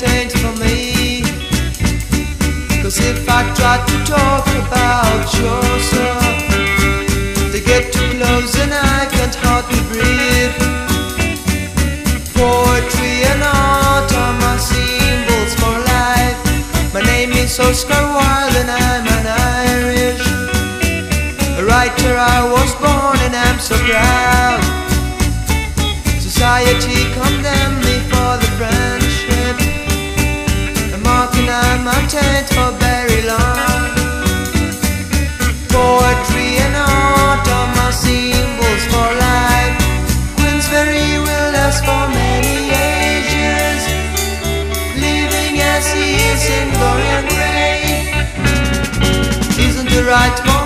change for me. Cause if I try to talk about yourself, they get too close and I can't hardly breathe. Poetry and art are my symbols for life. My name is Oscar Wilde and I'm an Irish a writer. I was born and I'm so proud. Society comes. I'm maintained for very long. Poetry and art are my symbols for life. Queensberry will last for many ages. Living as he is in glory and grace. Isn't the right moment?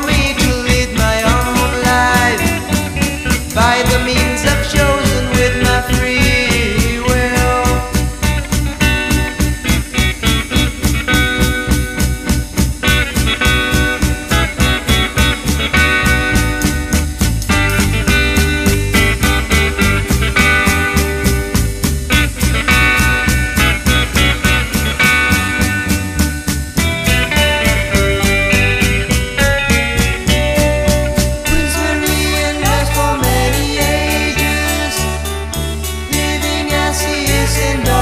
is enough.